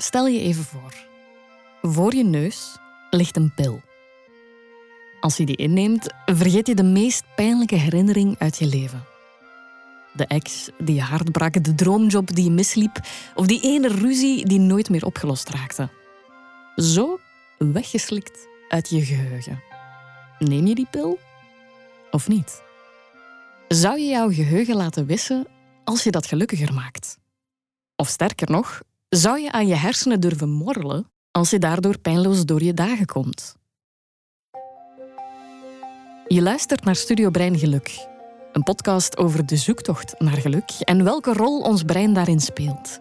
Stel je even voor. Voor je neus ligt een pil. Als je die inneemt, vergeet je de meest pijnlijke herinnering uit je leven. De ex die je hart brak, de droomjob die je misliep of die ene ruzie die nooit meer opgelost raakte. Zo weggeslikt uit je geheugen. Neem je die pil of niet? Zou je jouw geheugen laten wissen als je dat gelukkiger maakt? Of sterker nog, zou je aan je hersenen durven morrelen als je daardoor pijnloos door je dagen komt? Je luistert naar Studio Brein Geluk, een podcast over de zoektocht naar geluk en welke rol ons brein daarin speelt.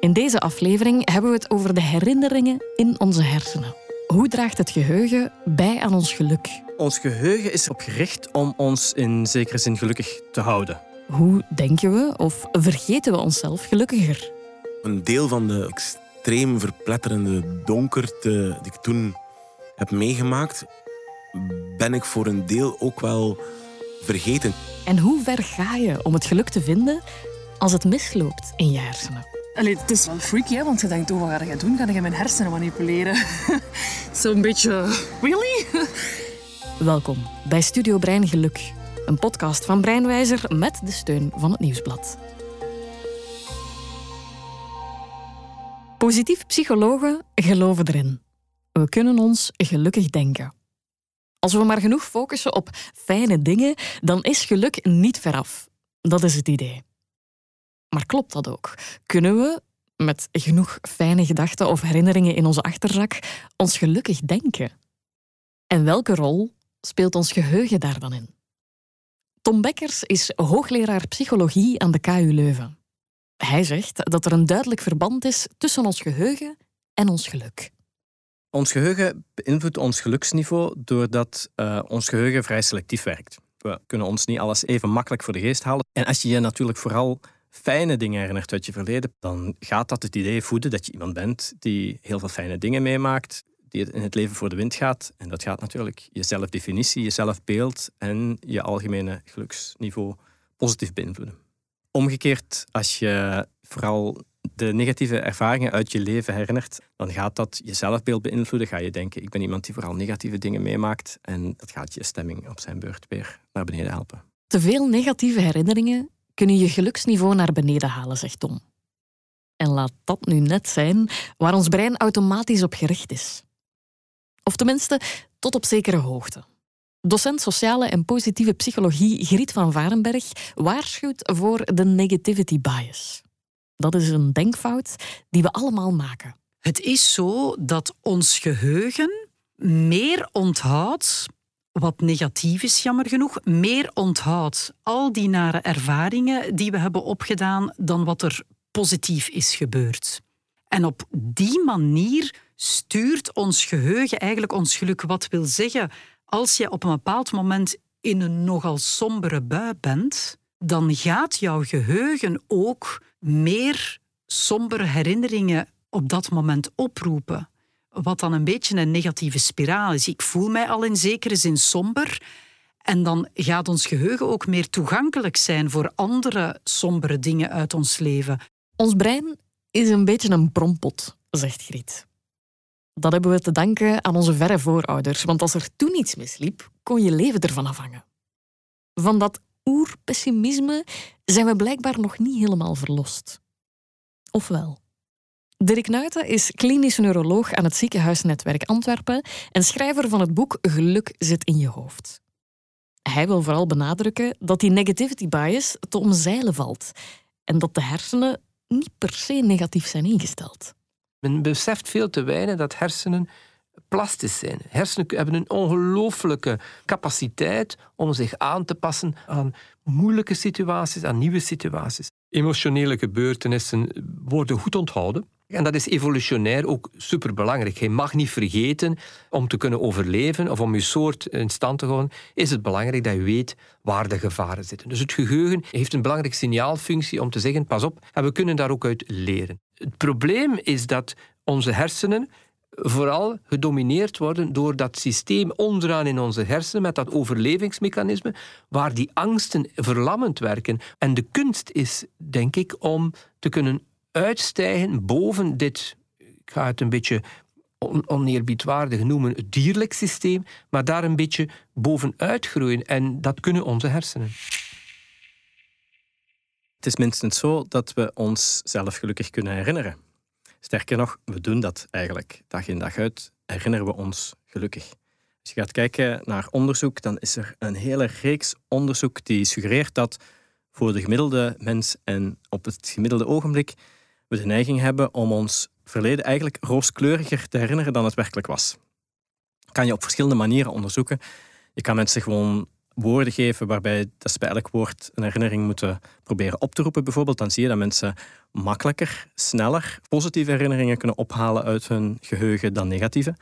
In deze aflevering hebben we het over de herinneringen in onze hersenen. Hoe draagt het geheugen bij aan ons geluk? Ons geheugen is erop gericht om ons in zekere zin gelukkig te houden. Hoe denken we of vergeten we onszelf gelukkiger? Een deel van de extreem verpletterende donkerte die ik toen heb meegemaakt, ben ik voor een deel ook wel vergeten. En hoe ver ga je om het geluk te vinden als het misloopt in je hersenen? Allee, het is wel freaky, hè, want je denkt, oh, wat ga je doen? Ga je mijn hersenen manipuleren? Zo'n beetje... Really? Welkom bij Studio Brein Geluk, een podcast van Breinwijzer met de steun van het Nieuwsblad. Positief psychologen geloven erin. We kunnen ons gelukkig denken. Als we maar genoeg focussen op fijne dingen, dan is geluk niet veraf. Dat is het idee. Maar klopt dat ook? Kunnen we, met genoeg fijne gedachten of herinneringen in onze achterzak, ons gelukkig denken? En welke rol speelt ons geheugen daar dan in? Tom Bekkers is hoogleraar psychologie aan de KU Leuven. Hij zegt dat er een duidelijk verband is tussen ons geheugen en ons geluk. Ons geheugen beïnvloedt ons geluksniveau doordat uh, ons geheugen vrij selectief werkt. We kunnen ons niet alles even makkelijk voor de geest halen. En als je je natuurlijk vooral fijne dingen herinnert uit je verleden, dan gaat dat het idee voeden dat je iemand bent die heel veel fijne dingen meemaakt, die in het leven voor de wind gaat. En dat gaat natuurlijk je zelfdefinitie, je zelfbeeld en je algemene geluksniveau positief beïnvloeden. Omgekeerd, als je vooral de negatieve ervaringen uit je leven herinnert, dan gaat dat je zelfbeeld beïnvloeden. Ga je denken, ik ben iemand die vooral negatieve dingen meemaakt. En dat gaat je stemming op zijn beurt weer naar beneden helpen. Te veel negatieve herinneringen kunnen je geluksniveau naar beneden halen, zegt Tom. En laat dat nu net zijn waar ons brein automatisch op gericht is. Of tenminste, tot op zekere hoogte. Docent sociale en positieve psychologie Griet van Varenberg waarschuwt voor de negativity bias. Dat is een denkfout die we allemaal maken. Het is zo dat ons geheugen meer onthoudt wat negatief is, jammer genoeg, meer onthoudt al die nare ervaringen die we hebben opgedaan dan wat er positief is gebeurd. En op die manier stuurt ons geheugen eigenlijk ons geluk. Wat wil zeggen, als je op een bepaald moment in een nogal sombere bui bent, dan gaat jouw geheugen ook meer sombere herinneringen op dat moment oproepen. Wat dan een beetje een negatieve spiraal is. Ik voel mij al in zekere zin somber. En dan gaat ons geheugen ook meer toegankelijk zijn voor andere sombere dingen uit ons leven. Ons brein is een beetje een brompot, zegt Griet. Dat hebben we te danken aan onze verre voorouders, want als er toen iets misliep, kon je leven ervan afhangen. Van dat oerpessimisme zijn we blijkbaar nog niet helemaal verlost. Ofwel? Dirk Nuiten is klinisch neuroloog aan het ziekenhuisnetwerk Antwerpen en schrijver van het boek Geluk zit in je hoofd. Hij wil vooral benadrukken dat die negativity bias te omzeilen valt en dat de hersenen niet per se negatief zijn ingesteld. Men beseft veel te weinig dat hersenen plastisch zijn. Hersenen hebben een ongelooflijke capaciteit om zich aan te passen aan moeilijke situaties, aan nieuwe situaties. Emotionele gebeurtenissen worden goed onthouden. En dat is evolutionair ook superbelangrijk. Je mag niet vergeten, om te kunnen overleven of om je soort in stand te houden, is het belangrijk dat je weet waar de gevaren zitten. Dus het geheugen heeft een belangrijke signaalfunctie om te zeggen, pas op, en we kunnen daar ook uit leren. Het probleem is dat onze hersenen vooral gedomineerd worden door dat systeem onderaan in onze hersenen met dat overlevingsmechanisme, waar die angsten verlammend werken. En de kunst is, denk ik, om te kunnen uitstijgen boven dit, ik ga het een beetje on oneerbiedwaardig noemen, het dierlijk systeem, maar daar een beetje bovenuit groeien. En dat kunnen onze hersenen. Het is minstens zo dat we ons zelf gelukkig kunnen herinneren. Sterker nog, we doen dat eigenlijk dag in dag uit, herinneren we ons gelukkig. Als je gaat kijken naar onderzoek, dan is er een hele reeks onderzoek die suggereert dat voor de gemiddelde mens en op het gemiddelde ogenblik we de neiging hebben om ons verleden eigenlijk rooskleuriger te herinneren dan het werkelijk was. Kan je op verschillende manieren onderzoeken. Je kan mensen gewoon woorden geven waarbij dat ze bij elk woord een herinnering moeten proberen op te roepen, bijvoorbeeld. Dan zie je dat mensen makkelijker, sneller positieve herinneringen kunnen ophalen uit hun geheugen dan negatieve.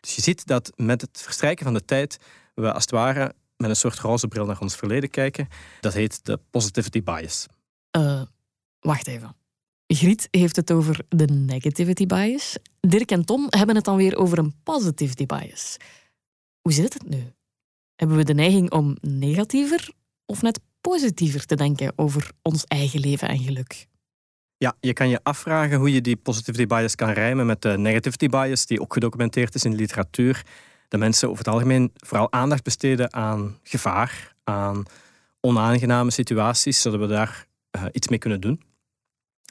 Dus je ziet dat met het verstrijken van de tijd we als het ware met een soort roze bril naar ons verleden kijken. Dat heet de positivity bias. Uh, wacht even. Griet heeft het over de negativity bias. Dirk en Tom hebben het dan weer over een positivity bias. Hoe zit het nu? Hebben we de neiging om negatiever of net positiever te denken over ons eigen leven en geluk? Ja, je kan je afvragen hoe je die positivity bias kan rijmen met de negativity bias, die ook gedocumenteerd is in de literatuur. Dat mensen over het algemeen vooral aandacht besteden aan gevaar, aan onaangename situaties, zodat we daar uh, iets mee kunnen doen.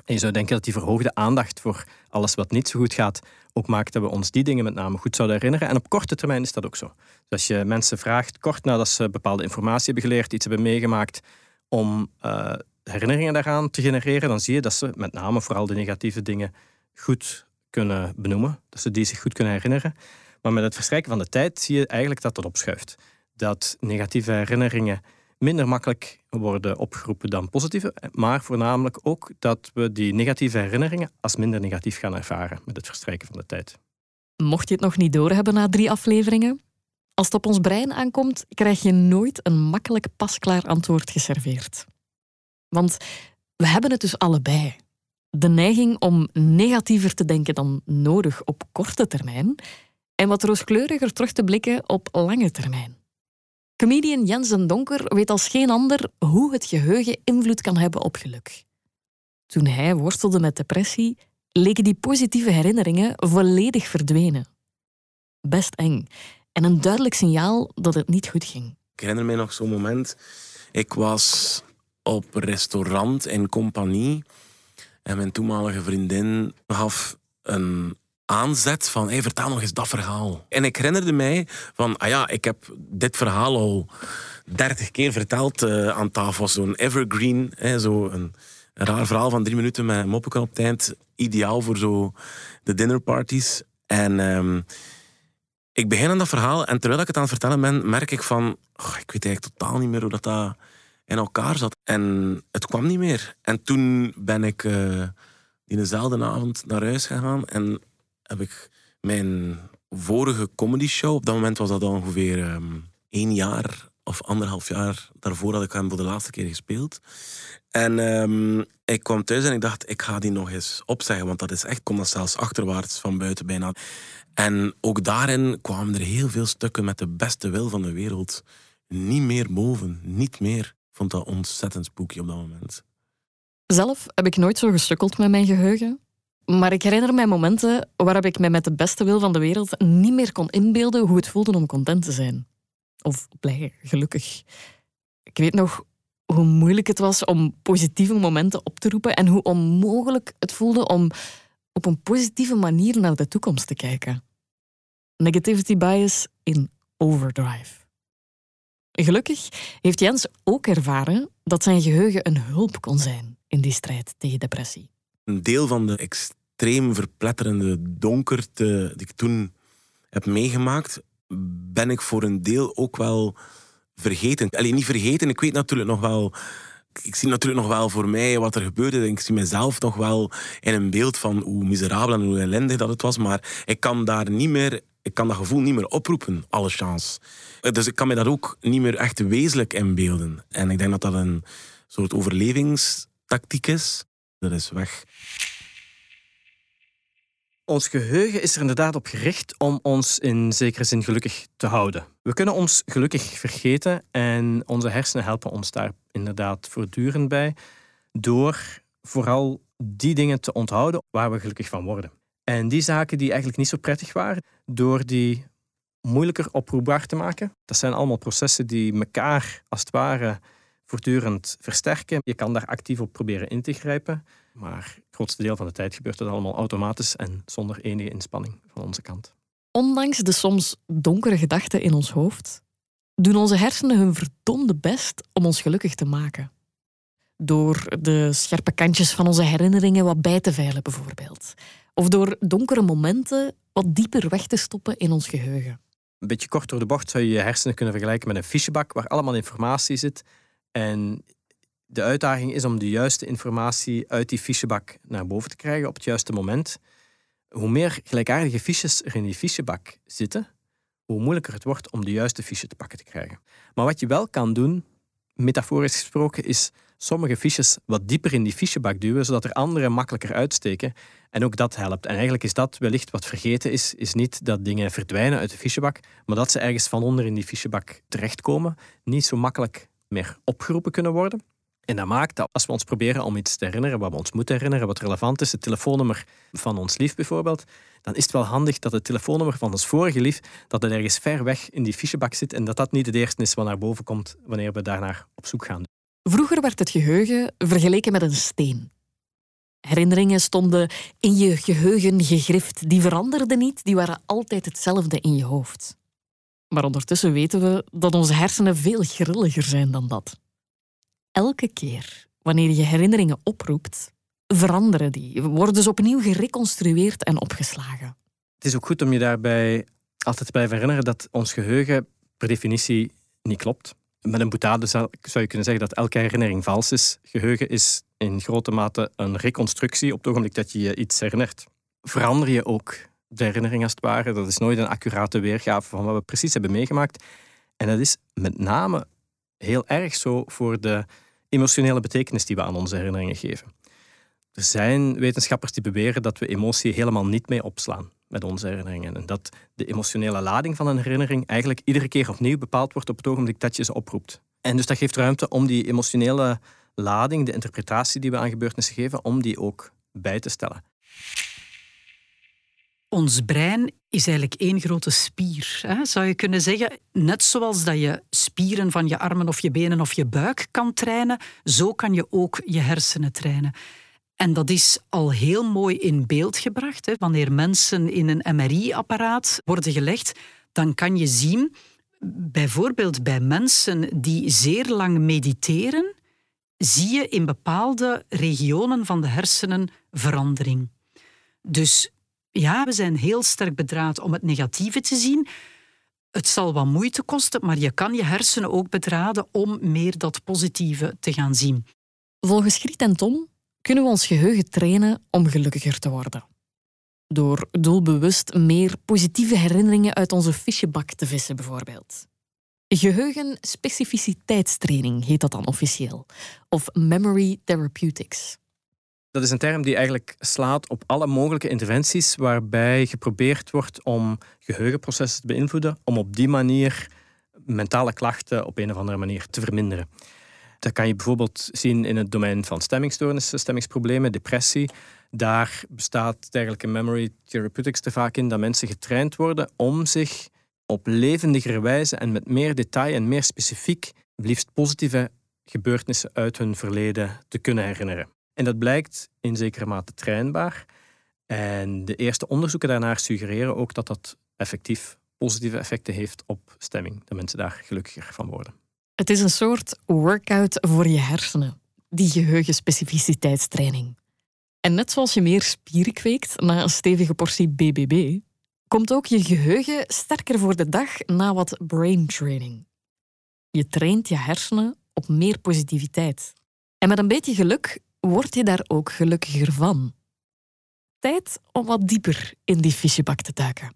En je zou denken dat die verhoogde aandacht voor alles wat niet zo goed gaat ook maakt dat we ons die dingen met name goed zouden herinneren. En op korte termijn is dat ook zo. Dus als je mensen vraagt, kort nadat ze bepaalde informatie hebben geleerd, iets hebben meegemaakt, om uh, herinneringen daaraan te genereren, dan zie je dat ze met name vooral de negatieve dingen goed kunnen benoemen. Dat ze die zich goed kunnen herinneren. Maar met het verstrijken van de tijd zie je eigenlijk dat dat opschuift. Dat negatieve herinneringen minder makkelijk worden opgeroepen dan positieve, maar voornamelijk ook dat we die negatieve herinneringen als minder negatief gaan ervaren met het verstrijken van de tijd. Mocht je het nog niet doorhebben na drie afleveringen, als het op ons brein aankomt, krijg je nooit een makkelijk pasklaar antwoord geserveerd. Want we hebben het dus allebei. De neiging om negatiever te denken dan nodig op korte termijn en wat rooskleuriger terug te blikken op lange termijn. Comedian Jens den Donker weet als geen ander hoe het geheugen invloed kan hebben op geluk. Toen hij worstelde met depressie, leken die positieve herinneringen volledig verdwenen. Best eng en een duidelijk signaal dat het niet goed ging. Ik herinner me nog zo'n moment. Ik was op restaurant in compagnie en mijn toenmalige vriendin gaf een aanzet van hey, vertel nog eens dat verhaal. En ik herinnerde mij van, ah ja, ik heb dit verhaal al dertig keer verteld uh, aan tafel. Zo'n evergreen, hè, zo een, raar verhaal van drie minuten met een moppekan op het eind. Ideaal voor zo de dinnerparties. En um, ik begin aan dat verhaal en terwijl ik het aan het vertellen ben, merk ik van, oh, ik weet eigenlijk totaal niet meer hoe dat, dat in elkaar zat. En het kwam niet meer. En toen ben ik uh, dezelfde avond naar huis gegaan en heb ik mijn vorige comedy show, op dat moment was dat ongeveer um, één jaar of anderhalf jaar daarvoor had ik hem voor de laatste keer gespeeld. En um, ik kwam thuis en ik dacht, ik ga die nog eens opzeggen, want dat is echt, kon dat zelfs achterwaarts van buiten bijna. En ook daarin kwamen er heel veel stukken met de beste wil van de wereld niet meer boven, niet meer. Vond dat ontzettend spooky op dat moment. Zelf heb ik nooit zo gestukkeld met mijn geheugen. Maar ik herinner mij momenten waarop ik mij met de beste wil van de wereld niet meer kon inbeelden hoe het voelde om content te zijn. Of blij, gelukkig. Ik weet nog hoe moeilijk het was om positieve momenten op te roepen en hoe onmogelijk het voelde om op een positieve manier naar de toekomst te kijken. Negativity bias in overdrive. Gelukkig heeft Jens ook ervaren dat zijn geheugen een hulp kon zijn in die strijd tegen depressie een deel van de extreem verpletterende donkerte die ik toen heb meegemaakt, ben ik voor een deel ook wel vergeten. Alleen niet vergeten, ik weet natuurlijk nog wel. Ik zie natuurlijk nog wel voor mij wat er gebeurde. Ik zie mezelf nog wel in een beeld van hoe miserabel en hoe ellendig dat het was. Maar ik kan daar niet meer, ik kan dat gevoel niet meer oproepen, alle chance. Dus ik kan me dat ook niet meer echt wezenlijk inbeelden. En ik denk dat dat een soort overlevingstactiek is dat is weg. Ons geheugen is er inderdaad op gericht om ons in zekere zin gelukkig te houden. We kunnen ons gelukkig vergeten en onze hersenen helpen ons daar inderdaad voortdurend bij door vooral die dingen te onthouden waar we gelukkig van worden. En die zaken die eigenlijk niet zo prettig waren, door die moeilijker oproepbaar te maken. Dat zijn allemaal processen die elkaar als het ware voortdurend versterken. Je kan daar actief op proberen in te grijpen, maar het grootste deel van de tijd gebeurt het allemaal automatisch en zonder enige inspanning van onze kant. Ondanks de soms donkere gedachten in ons hoofd, doen onze hersenen hun verdomde best om ons gelukkig te maken. Door de scherpe kantjes van onze herinneringen wat bij te veilen, bijvoorbeeld. Of door donkere momenten wat dieper weg te stoppen in ons geheugen. Een beetje kort door de bocht zou je je hersenen kunnen vergelijken met een fichebak waar allemaal informatie zit. En de uitdaging is om de juiste informatie uit die fichebak naar boven te krijgen op het juiste moment. Hoe meer gelijkaardige fiches er in die fichebak zitten, hoe moeilijker het wordt om de juiste fiche te pakken te krijgen. Maar wat je wel kan doen, metaforisch gesproken, is sommige fiches wat dieper in die fichebak duwen, zodat er andere makkelijker uitsteken. En ook dat helpt. En eigenlijk is dat wellicht wat vergeten is, is niet dat dingen verdwijnen uit de fichebak, maar dat ze ergens van onder in die fichebak terechtkomen, niet zo makkelijk meer opgeroepen kunnen worden. En dat maakt dat als we ons proberen om iets te herinneren, wat we ons moeten herinneren, wat relevant is, het telefoonnummer van ons lief bijvoorbeeld, dan is het wel handig dat het telefoonnummer van ons vorige lief, dat ergens ver weg in die fichebak zit en dat dat niet het eerste is wat naar boven komt wanneer we daarnaar op zoek gaan. Vroeger werd het geheugen vergeleken met een steen. Herinneringen stonden in je geheugen gegrift. Die veranderden niet, die waren altijd hetzelfde in je hoofd. Maar ondertussen weten we dat onze hersenen veel grilliger zijn dan dat. Elke keer wanneer je herinneringen oproept, veranderen die, worden ze opnieuw gereconstrueerd en opgeslagen. Het is ook goed om je daarbij altijd te blijven herinneren dat ons geheugen per definitie niet klopt. Met een boutade zou je kunnen zeggen dat elke herinnering vals is. Geheugen is in grote mate een reconstructie op het ogenblik dat je je iets herinnert. Verander je ook de herinnering als het ware. Dat is nooit een accurate weergave van wat we precies hebben meegemaakt. En dat is met name heel erg zo voor de emotionele betekenis die we aan onze herinneringen geven. Er zijn wetenschappers die beweren dat we emotie helemaal niet mee opslaan met onze herinneringen. En dat de emotionele lading van een herinnering eigenlijk iedere keer opnieuw bepaald wordt op het ogenblik dat je ze oproept. En dus dat geeft ruimte om die emotionele lading, de interpretatie die we aan gebeurtenissen geven, om die ook bij te stellen. Ons brein is eigenlijk één grote spier. Hè? Zou je kunnen zeggen, net zoals dat je spieren van je armen of je benen of je buik kan trainen, zo kan je ook je hersenen trainen. En dat is al heel mooi in beeld gebracht. Hè. Wanneer mensen in een MRI-apparaat worden gelegd, dan kan je zien, bijvoorbeeld bij mensen die zeer lang mediteren, zie je in bepaalde regionen van de hersenen verandering. Dus ja, we zijn heel sterk bedraad om het negatieve te zien. Het zal wat moeite kosten, maar je kan je hersenen ook bedraden om meer dat positieve te gaan zien. Volgens Griet en Tom kunnen we ons geheugen trainen om gelukkiger te worden. Door doelbewust meer positieve herinneringen uit onze fichebak te vissen, bijvoorbeeld. Geheugenspecificiteitstraining heet dat dan officieel, of memory therapeutics. Dat is een term die eigenlijk slaat op alle mogelijke interventies waarbij geprobeerd wordt om geheugenprocessen te beïnvloeden, om op die manier mentale klachten op een of andere manier te verminderen. Dat kan je bijvoorbeeld zien in het domein van stemmingstoornissen, stemmingsproblemen, depressie. Daar bestaat dergelijke memory therapeutics te vaak in dat mensen getraind worden om zich op levendigere wijze en met meer detail en meer specifiek, liefst positieve gebeurtenissen uit hun verleden te kunnen herinneren. En dat blijkt in zekere mate trainbaar. En de eerste onderzoeken daarnaar suggereren ook dat dat effectief positieve effecten heeft op stemming, dat mensen daar gelukkiger van worden. Het is een soort workout voor je hersenen, die geheugenspecificiteitstraining. En net zoals je meer spieren kweekt na een stevige portie BBB, komt ook je geheugen sterker voor de dag na wat brain training. Je traint je hersenen op meer positiviteit. En met een beetje geluk word je daar ook gelukkiger van. Tijd om wat dieper in die fichebak te duiken.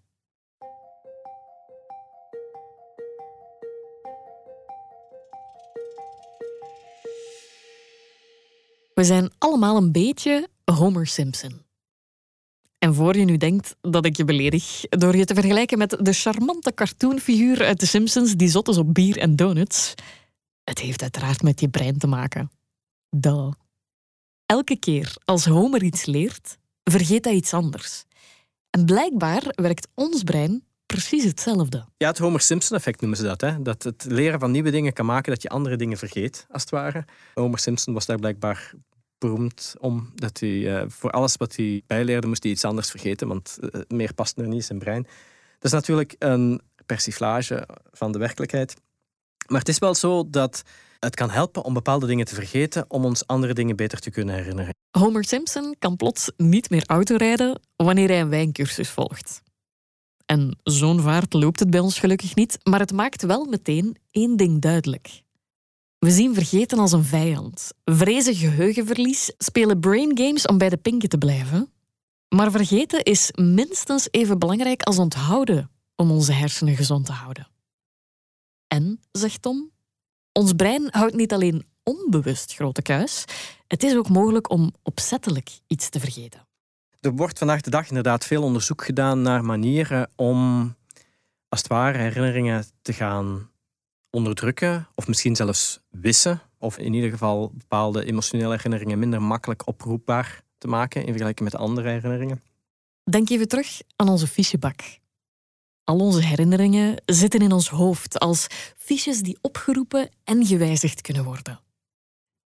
We zijn allemaal een beetje Homer Simpson. En voor je nu denkt dat ik je beledig door je te vergelijken met de charmante cartoonfiguur uit The Simpsons die zot is op bier en donuts, het heeft uiteraard met je brein te maken. Duh. Elke keer als Homer iets leert, vergeet hij iets anders. En blijkbaar werkt ons brein precies hetzelfde. Ja, het Homer Simpson-effect noemen ze dat. Hè? Dat het leren van nieuwe dingen kan maken dat je andere dingen vergeet, als het ware. Homer Simpson was daar blijkbaar beroemd om. Dat hij eh, voor alles wat hij bijleerde, moest hij iets anders vergeten, want uh, meer past er niet in zijn brein. Dat is natuurlijk een persiflage van de werkelijkheid. Maar het is wel zo dat het kan helpen om bepaalde dingen te vergeten, om ons andere dingen beter te kunnen herinneren. Homer Simpson kan plots niet meer autorijden wanneer hij een wijncursus volgt. En zo'n vaart loopt het bij ons gelukkig niet, maar het maakt wel meteen één ding duidelijk. We zien vergeten als een vijand, vrezen geheugenverlies, spelen brain games om bij de pinken te blijven. Maar vergeten is minstens even belangrijk als onthouden om onze hersenen gezond te houden. En, zegt Tom, ons brein houdt niet alleen onbewust grote kuis, het is ook mogelijk om opzettelijk iets te vergeten. Er wordt vandaag de dag inderdaad veel onderzoek gedaan naar manieren om, als het ware, herinneringen te gaan onderdrukken of misschien zelfs wissen. Of in ieder geval bepaalde emotionele herinneringen minder makkelijk oproepbaar te maken in vergelijking met andere herinneringen. Denk even terug aan onze fichebak. Al onze herinneringen zitten in ons hoofd als fiches die opgeroepen en gewijzigd kunnen worden.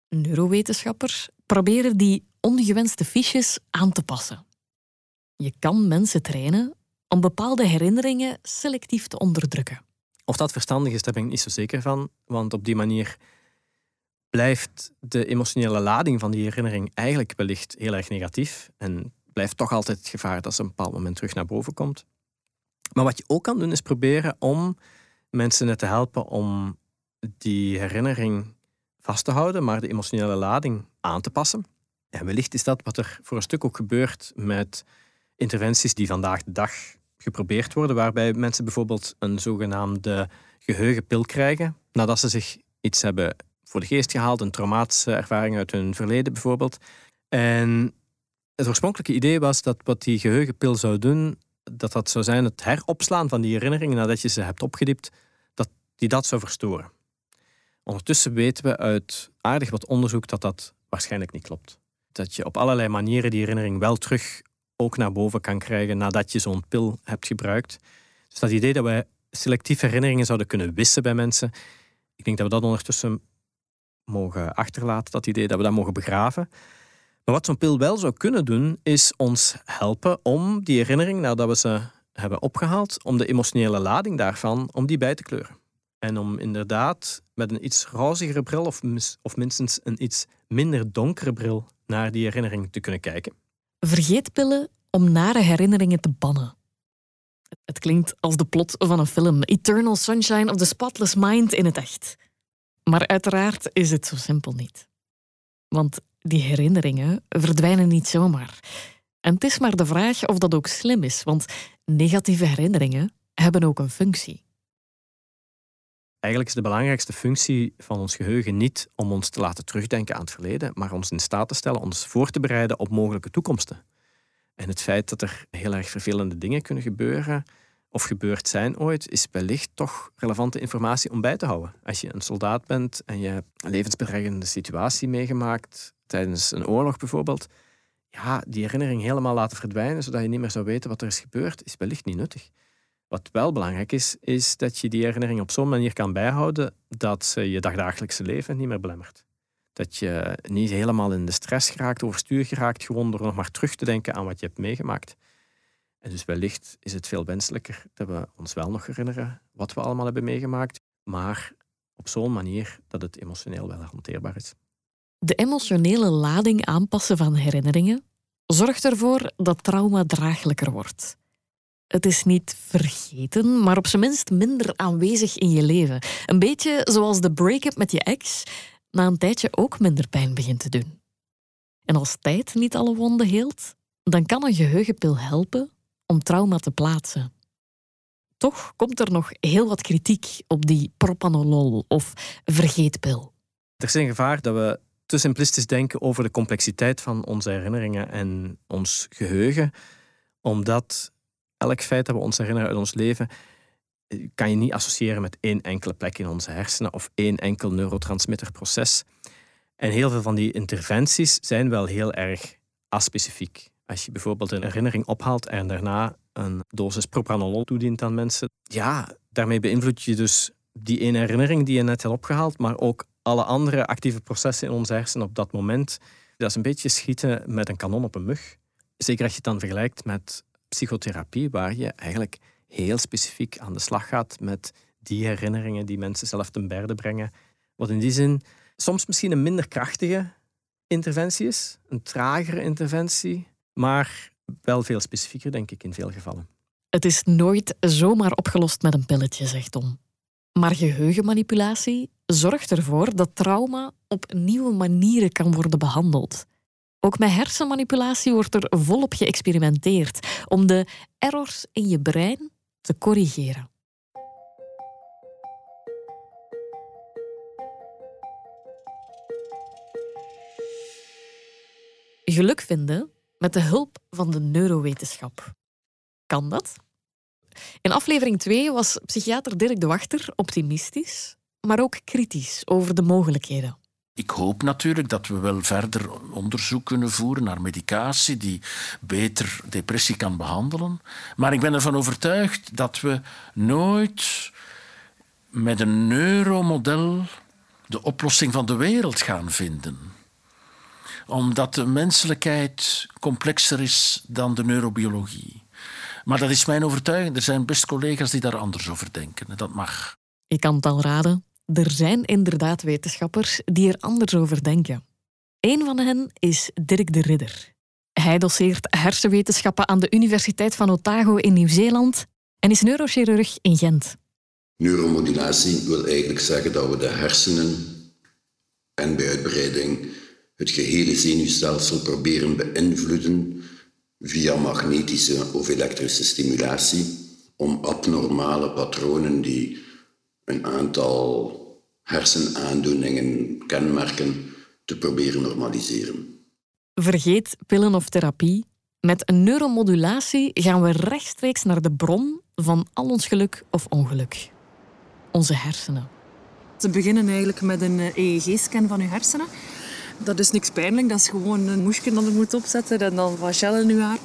Neurowetenschappers proberen die ongewenste fiches aan te passen. Je kan mensen trainen om bepaalde herinneringen selectief te onderdrukken. Of dat verstandig is, daar ben ik niet zo zeker van. Want op die manier blijft de emotionele lading van die herinnering eigenlijk wellicht heel erg negatief. En blijft toch altijd het gevaar dat ze op een bepaald moment terug naar boven komt. Maar wat je ook kan doen, is proberen om mensen te helpen om die herinnering vast te houden, maar de emotionele lading aan te passen. En wellicht is dat wat er voor een stuk ook gebeurt met interventies die vandaag de dag geprobeerd worden, waarbij mensen bijvoorbeeld een zogenaamde geheugenpil krijgen nadat ze zich iets hebben voor de geest gehaald, een traumatische ervaring uit hun verleden bijvoorbeeld. En het oorspronkelijke idee was dat wat die geheugenpil zou doen, dat dat zou zijn het heropslaan van die herinneringen nadat je ze hebt opgediept, dat die dat zou verstoren. Ondertussen weten we uit aardig wat onderzoek dat dat waarschijnlijk niet klopt. Dat je op allerlei manieren die herinnering wel terug ook naar boven kan krijgen nadat je zo'n pil hebt gebruikt. Dus dat idee dat wij selectief herinneringen zouden kunnen wissen bij mensen, ik denk dat we dat ondertussen mogen achterlaten, dat idee dat we dat mogen begraven. Maar wat zo'n pil wel zou kunnen doen, is ons helpen om die herinnering, nadat we ze hebben opgehaald, om de emotionele lading daarvan, om die bij te kleuren. En om inderdaad met een iets rozigere bril, of, of minstens een iets minder donkere bril, naar die herinnering te kunnen kijken. Vergeetpillen om nare herinneringen te bannen. Het klinkt als de plot van een film, Eternal Sunshine of the Spotless Mind in het echt. Maar uiteraard is het zo simpel niet. Want die herinneringen verdwijnen niet zomaar. En het is maar de vraag of dat ook slim is, want negatieve herinneringen hebben ook een functie. Eigenlijk is de belangrijkste functie van ons geheugen niet om ons te laten terugdenken aan het verleden, maar ons in staat te stellen ons voor te bereiden op mogelijke toekomsten. En het feit dat er heel erg vervelende dingen kunnen gebeuren, of gebeurd zijn ooit, is wellicht toch relevante informatie om bij te houden. Als je een soldaat bent en je hebt een levensbedreigende situatie meegemaakt, tijdens een oorlog bijvoorbeeld, ja, die herinnering helemaal laten verdwijnen, zodat je niet meer zou weten wat er is gebeurd, is wellicht niet nuttig. Wat wel belangrijk is, is dat je die herinnering op zo'n manier kan bijhouden dat ze je dagdagelijkse leven niet meer belemmert. Dat je niet helemaal in de stress geraakt, overstuur geraakt, gewoon door nog maar terug te denken aan wat je hebt meegemaakt. En dus wellicht is het veel wenselijker dat we ons wel nog herinneren wat we allemaal hebben meegemaakt, maar op zo'n manier dat het emotioneel wel hanteerbaar is. De emotionele lading aanpassen van herinneringen zorgt ervoor dat trauma draaglijker wordt. Het is niet vergeten, maar op zijn minst minder aanwezig in je leven. Een beetje zoals de break-up met je ex na een tijdje ook minder pijn begint te doen. En als tijd niet alle wonden heelt, dan kan een geheugenpil helpen om trauma te plaatsen. Toch komt er nog heel wat kritiek op die propanolol of vergeetpil. Er is een gevaar dat we te simplistisch denken over de complexiteit van onze herinneringen en ons geheugen, omdat elk feit dat we ons herinneren uit ons leven kan je niet associëren met één enkele plek in onze hersenen of één enkel neurotransmitterproces. En heel veel van die interventies zijn wel heel erg aspecifiek. Als je bijvoorbeeld een herinnering ophaalt en daarna een dosis propranolol toedient aan mensen, ja, daarmee beïnvloed je dus die ene herinnering die je net hebt opgehaald, maar ook alle andere actieve processen in onze hersenen op dat moment. Dat is een beetje schieten met een kanon op een mug. Zeker als je het dan vergelijkt met psychotherapie, waar je eigenlijk heel specifiek aan de slag gaat met die herinneringen die mensen zelf ten berde brengen. Wat in die zin soms misschien een minder krachtige interventie is, een tragere interventie, maar wel veel specifieker, denk ik, in veel gevallen. Het is nooit zomaar opgelost met een pilletje, zegt Tom. Maar geheugenmanipulatie zorgt ervoor dat trauma op nieuwe manieren kan worden behandeld. Ook met hersenmanipulatie wordt er volop geëxperimenteerd om de errors in je brein te corrigeren. Geluk vinden met de hulp van de neurowetenschap. Kan dat? In aflevering 2 was psychiater Dirk de Wachter optimistisch, maar ook kritisch over de mogelijkheden. Ik hoop natuurlijk dat we wel verder onderzoek kunnen voeren naar medicatie die beter depressie kan behandelen. Maar ik ben ervan overtuigd dat we nooit met een neuromodel de oplossing van de wereld gaan vinden. Omdat de menselijkheid complexer is dan de neurobiologie. Maar dat is mijn overtuiging. Er zijn best collega's die daar anders over denken. En dat mag. Ik kan het al raden. Er zijn inderdaad wetenschappers die er anders over denken. Een van hen is Dirk de Ridder. Hij doseert hersenwetenschappen aan de Universiteit van Otago in Nieuw-Zeeland en is neurochirurg in Gent. Neuromodulatie wil eigenlijk zeggen dat we de hersenen en bij uitbreiding het gehele zenuwstelsel proberen beïnvloeden via magnetische of elektrische stimulatie om abnormale patronen die een aantal hersenaandoeningen kenmerken te proberen normaliseren. Vergeet pillen of therapie. Met een neuromodulatie gaan we rechtstreeks naar de bron van al ons geluk of ongeluk. Onze hersenen. Ze beginnen eigenlijk met een EEG-scan van uw hersenen. Dat is niks pijnlijk, dat is gewoon een moesje dat je moet opzetten en dan wat gel in haar.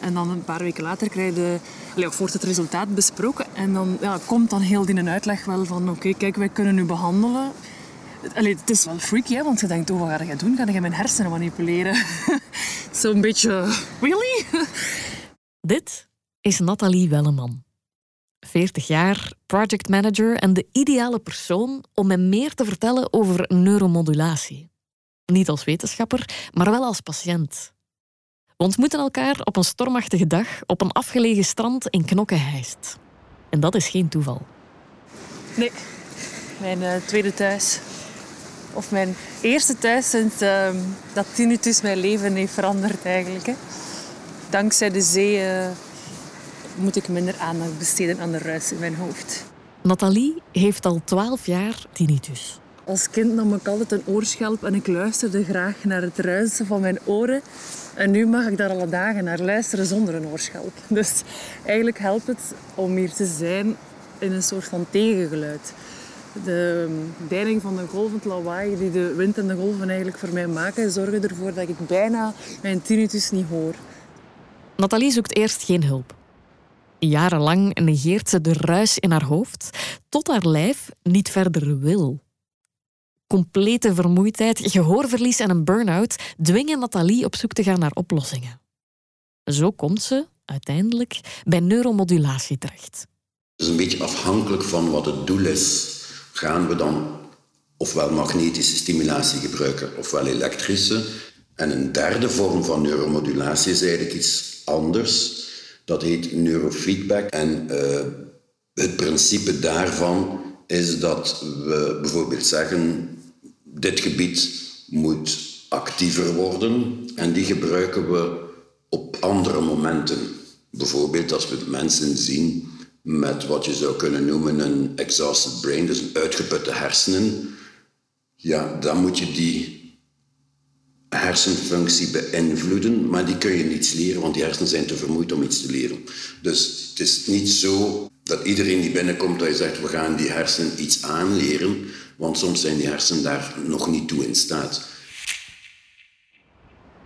En dan een paar weken later krijg je, of wordt het resultaat besproken. En dan ja, komt dan heel die uitleg wel van oké, kijk, wij kunnen u behandelen. Allee, het is wel freaky, hè, want je denkt, oh, wat ga je doen? Ga je mijn hersenen manipuleren? Zo'n beetje, really? Dit is Nathalie Welleman. 40 jaar, projectmanager en de ideale persoon om me meer te vertellen over neuromodulatie. Niet als wetenschapper, maar wel als patiënt. We ontmoeten elkaar op een stormachtige dag op een afgelegen strand in Knokkenheist. En dat is geen toeval. Nee, mijn uh, tweede thuis. Of mijn eerste thuis sinds uh, dat tinnitus mijn leven heeft veranderd eigenlijk. Hè. Dankzij de zee uh, moet ik minder aandacht besteden aan de ruis in mijn hoofd. Nathalie heeft al twaalf jaar tinnitus. Als kind nam ik altijd een oorschelp en ik luisterde graag naar het ruisen van mijn oren. En nu mag ik daar alle dagen naar luisteren zonder een oorschelp. Dus eigenlijk helpt het om hier te zijn in een soort van tegengeluid. De deining van de golven, het lawaai die de wind en de golven eigenlijk voor mij maken, zorgen ervoor dat ik bijna mijn tinnitus niet hoor. Nathalie zoekt eerst geen hulp. Jarenlang negeert ze de ruis in haar hoofd, tot haar lijf niet verder wil complete vermoeidheid, gehoorverlies en een burn-out dwingen Nathalie op zoek te gaan naar oplossingen. Zo komt ze uiteindelijk bij neuromodulatie terecht. Het is een beetje afhankelijk van wat het doel is. Gaan we dan ofwel magnetische stimulatie gebruiken ofwel elektrische. En een derde vorm van neuromodulatie is eigenlijk iets anders. Dat heet neurofeedback. En uh, het principe daarvan is dat we bijvoorbeeld zeggen dit gebied moet actiever worden en die gebruiken we op andere momenten. Bijvoorbeeld als we mensen zien met wat je zou kunnen noemen een exhausted brain, dus een uitgeputte hersenen, ja, dan moet je die hersenfunctie beïnvloeden, maar die kun je niet leren, want die hersenen zijn te vermoeid om iets te leren. Dus het is niet zo dat iedereen die binnenkomt, dat je zegt, we gaan die hersenen iets aanleren, want soms zijn die hersenen daar nog niet toe in staat.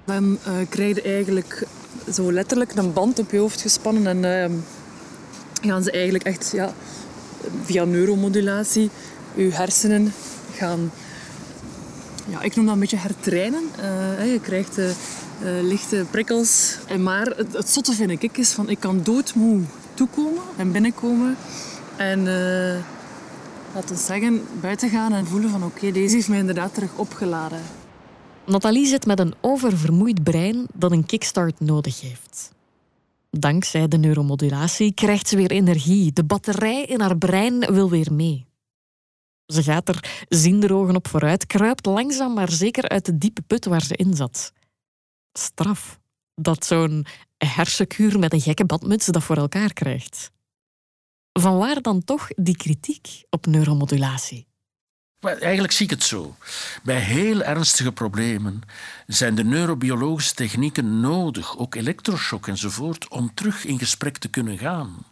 Dan uh, krijg je eigenlijk zo letterlijk een band op je hoofd gespannen en uh, gaan ze eigenlijk echt ja, via neuromodulatie je hersenen gaan, ja, ik noem dat een beetje hertrainen. Uh, je krijgt uh, lichte prikkels. Maar het, het zotte vind ik is van ik kan doodmoe toekomen en binnenkomen en laten we zeggen, buiten gaan en voelen van oké, deze heeft mij inderdaad terug opgeladen. Nathalie zit met een oververmoeid brein dat een kickstart nodig heeft. Dankzij de neuromodulatie krijgt ze weer energie. De batterij in haar brein wil weer mee. Ze gaat er zinderogen op vooruit, kruipt langzaam maar zeker uit de diepe put waar ze in zat. Straf dat zo'n hersenkuur met een gekke badmuts dat voor elkaar krijgt. Vanwaar dan toch die kritiek op neuromodulatie? Eigenlijk zie ik het zo. Bij heel ernstige problemen zijn de neurobiologische technieken nodig, ook elektroshock enzovoort, om terug in gesprek te kunnen gaan.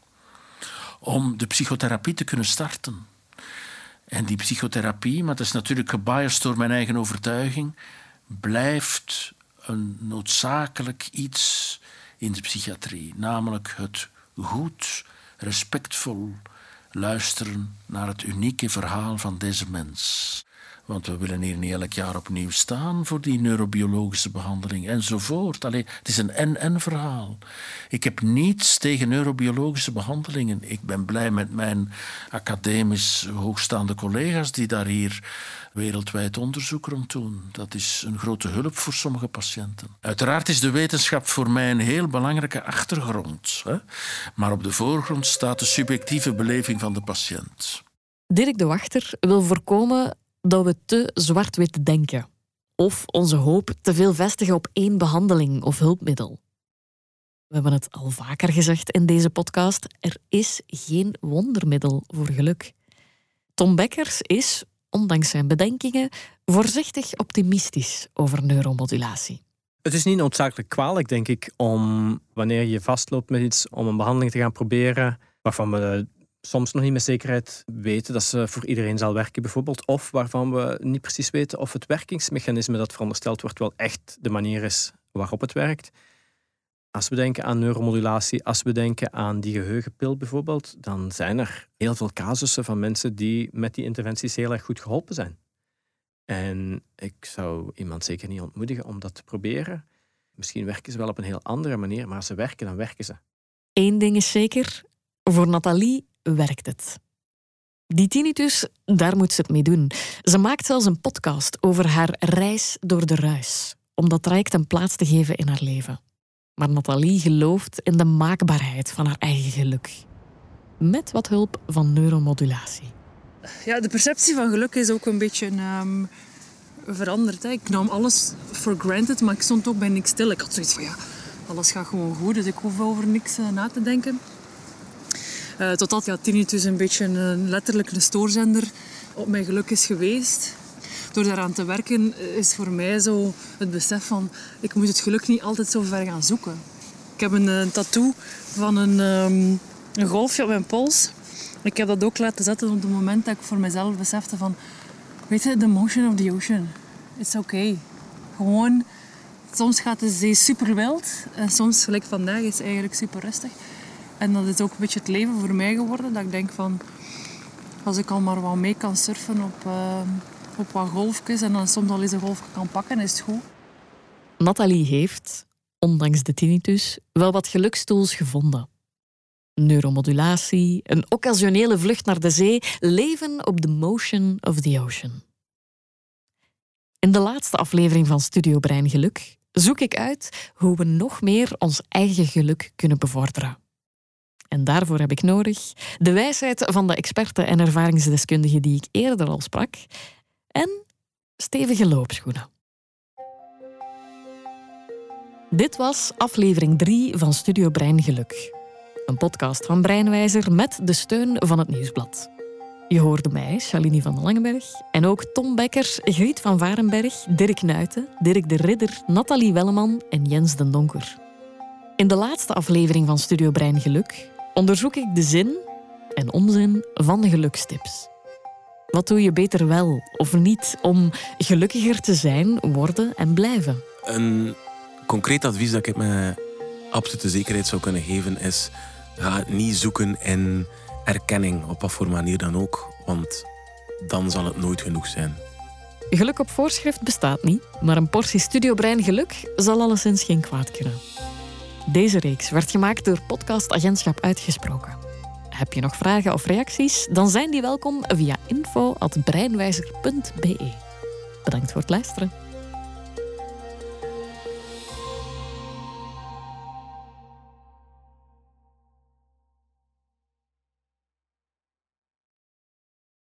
Om de psychotherapie te kunnen starten. En die psychotherapie, maar dat is natuurlijk gebiased door mijn eigen overtuiging, blijft een noodzakelijk iets in de psychiatrie. Namelijk het goed, respectvol luisteren naar het unieke verhaal van deze mens. Want we willen hier niet elk jaar opnieuw staan voor die neurobiologische behandeling enzovoort. Allee, het is een en-en verhaal. Ik heb niets tegen neurobiologische behandelingen. Ik ben blij met mijn academisch hoogstaande collega's die daar hier wereldwijd onderzoek rond doen. Dat is een grote hulp voor sommige patiënten. Uiteraard is de wetenschap voor mij een heel belangrijke achtergrond. Hè? Maar op de voorgrond staat de subjectieve beleving van de patiënt. Dirk de Wachter wil voorkomen dat we te zwart-wit denken. Of onze hoop te veel vestigen op één behandeling of hulpmiddel. We hebben het al vaker gezegd in deze podcast: er is geen wondermiddel voor geluk. Tom Beckers is, ondanks zijn bedenkingen, voorzichtig optimistisch over neuromodulatie. Het is niet noodzakelijk kwalijk, denk ik, om wanneer je vastloopt met iets, om een behandeling te gaan proberen waarvan we soms nog niet met zekerheid weten dat ze voor iedereen zal werken, bijvoorbeeld. Of waarvan we niet precies weten of het werkingsmechanisme dat verondersteld wordt wel echt de manier is waarop het werkt. Als we denken aan neuromodulatie, als we denken aan die geheugenpil bijvoorbeeld, dan zijn er heel veel casussen van mensen die met die interventies heel erg goed geholpen zijn. En ik zou iemand zeker niet ontmoedigen om dat te proberen. Misschien werken ze wel op een heel andere manier, maar als ze werken, dan werken ze. Eén ding is zeker, voor Nathalie werkt het. Die tinnitus, daar moet ze het mee doen. Ze maakt zelfs een podcast over haar reis door de ruis, om dat traject een plaats te geven in haar leven. Maar Nathalie gelooft in de maakbaarheid van haar eigen geluk. Met wat hulp van neuromodulatie. Ja, de perceptie van geluk is ook een beetje um, veranderd. Ik nam alles for granted, maar ik stond ook bij niks stil. Ik had zoiets van, ja, alles gaat gewoon goed, dus ik hoef over niks uh, na te denken. Uh, totdat ja, tinnitus een beetje een, letterlijk een stoorzender op mijn geluk is geweest. Door daaraan te werken is voor mij zo het besef van ik moet het geluk niet altijd zo ver gaan zoeken. Ik heb een, een tattoo van een, um, een golfje op mijn pols. Ik heb dat ook laten zetten op het moment dat ik voor mezelf besefte van weet je, the motion of the ocean. It's okay. Gewoon, soms gaat de zee super wild en soms, gelijk vandaag, is het eigenlijk super rustig. En dat is ook een beetje het leven voor mij geworden. Dat ik denk van, als ik al maar wat mee kan surfen op, uh, op wat golfjes en dan soms al eens een golfje kan pakken, is het goed. Nathalie heeft, ondanks de tinnitus, wel wat gelukstools gevonden. Neuromodulatie, een occasionele vlucht naar de zee, leven op the motion of the ocean. In de laatste aflevering van Studio Brein Geluk zoek ik uit hoe we nog meer ons eigen geluk kunnen bevorderen. En daarvoor heb ik nodig de wijsheid van de experten en ervaringsdeskundigen die ik eerder al sprak en stevige loopschoenen. Dit was aflevering 3 van Studio Brein Geluk. Een podcast van Breinwijzer met de steun van het Nieuwsblad. Je hoorde mij, Shalini van Langenberg, en ook Tom Bekkers, Griet van Varenberg, Dirk Nuiten, Dirk de Ridder, Nathalie Welleman en Jens den Donker. In de laatste aflevering van Studio Brein Geluk onderzoek ik de zin en onzin van de gelukstips. Wat doe je beter wel of niet om gelukkiger te zijn, worden en blijven? Een concreet advies dat ik met absolute zekerheid zou kunnen geven is: ga niet zoeken in erkenning, op wat voor manier dan ook, want dan zal het nooit genoeg zijn. Geluk op voorschrift bestaat niet, maar een portie studiobrein geluk zal alleszins geen kwaad kunnen. Deze reeks werd gemaakt door Podcast Agentschap Uitgesproken. Heb je nog vragen of reacties? Dan zijn die welkom via info.breinwijzer.be. Bedankt voor het luisteren.